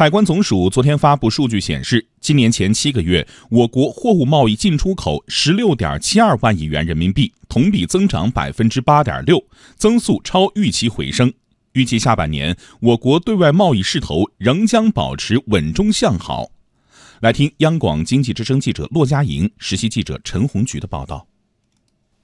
海关总署昨天发布数据显示，今年前七个月，我国货物贸易进出口十六点七二万亿元人民币，同比增长百分之八点六，增速超预期回升。预计下半年，我国对外贸易势头仍将保持稳中向好。来听央广经济之声记者骆佳莹、实习记者陈红菊的报道。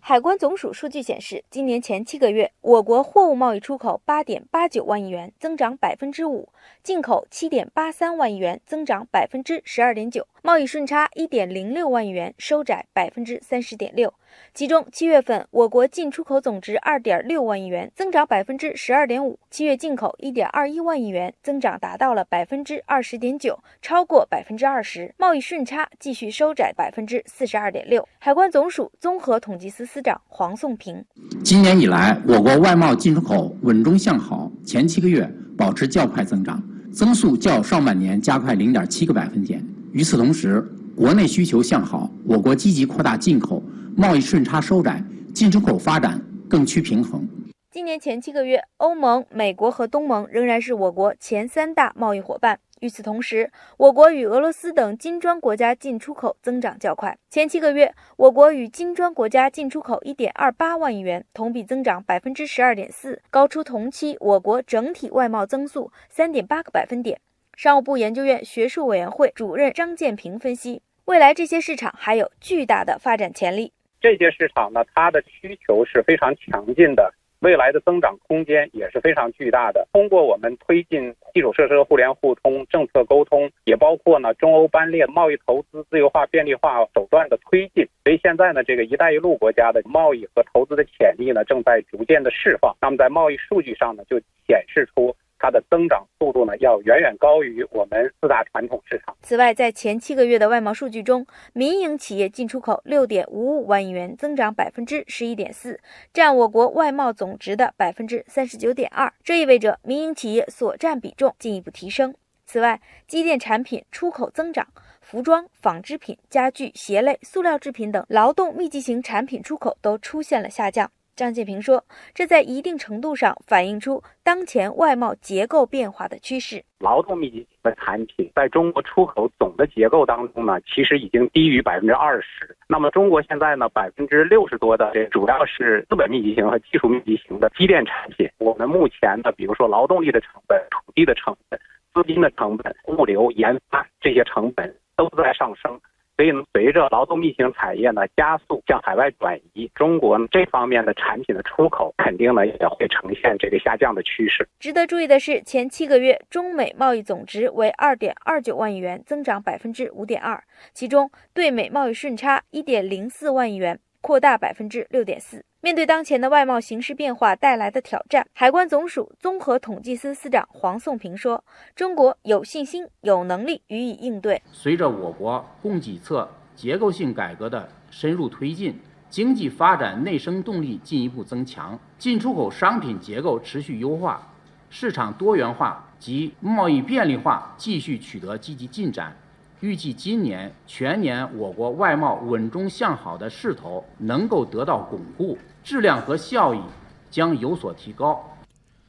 海关总署数据显示，今年前七个月，我国货物贸易出口八点八九万亿元，增长百分之五；进口七点八三万亿元，增长百分之十二点九；贸易顺差一点零六万亿元，收窄百分之三十点六。其中，七月份我国进出口总值二点六万亿元，增长百分之十二点五；七月进口一点二一万亿元，增长达到了百分之二十点九，超过百分之二十。贸易顺差继续收窄百分之四十二点六。海关总署综合统计司司长黄颂平：今年以来，我国外贸进出口稳中向好，前七个月保持较快增长，增速较上半年加快零点七个百分点。与此同时，国内需求向好，我国积极扩大进口。贸易顺差收窄，进出口发展更趋平衡。今年前七个月，欧盟、美国和东盟仍然是我国前三大贸易伙伴。与此同时，我国与俄罗斯等金砖国家进出口增长较快。前七个月，我国与金砖国家进出口一点二八万亿元，同比增长百分之十二点四，高出同期我国整体外贸增速三点八个百分点。商务部研究院学术委员会主任张建平分析，未来这些市场还有巨大的发展潜力。这些市场呢，它的需求是非常强劲的，未来的增长空间也是非常巨大的。通过我们推进基础设施互联互通、政策沟通，也包括呢中欧班列贸易投资自由化便利化手段的推进，所以现在呢，这个“一带一路”国家的贸易和投资的潜力呢，正在逐渐的释放。那么在贸易数据上呢，就显示出。它的增长速度呢，要远远高于我们四大传统市场。此外，在前七个月的外贸数据中，民营企业进出口六点五五万亿元，增长百分之十一点四，占我国外贸总值的百分之三十九点二。这意味着民营企业所占比重进一步提升。此外，机电产品出口增长，服装、纺织品、家具、鞋类、塑料制品等劳动密集型产品出口都出现了下降。张建平说：“这在一定程度上反映出当前外贸结构变化的趋势。劳动密集型的产品在中国出口总的结构当中呢，其实已经低于百分之二十。那么中国现在呢，百分之六十多的这主要是资本密集型和技术密集型的机电产品。我们目前的，比如说劳动力的成本、土地的成本、资金的成本、物流、研发这些成本都在上升。”所以呢，随着劳动密集型产业呢加速向海外转移，中国这方面的产品的出口肯定呢也会呈现这个下降的趋势。值得注意的是，前七个月中美贸易总值为二点二九万亿元，增长百分之五点二，其中对美贸易顺差一点零四万亿元。扩大百分之六点四。面对当前的外贸形势变化带来的挑战，海关总署综合统计司司长黄颂平说：“中国有信心、有能力予以应对。随着我国供给侧结构性改革的深入推进，经济发展内生动力进一步增强，进出口商品结构持续优化，市场多元化及贸易便利化继续取得积极进展。”预计今年全年我国外贸稳中向好的势头能够得到巩固，质量和效益将有所提高。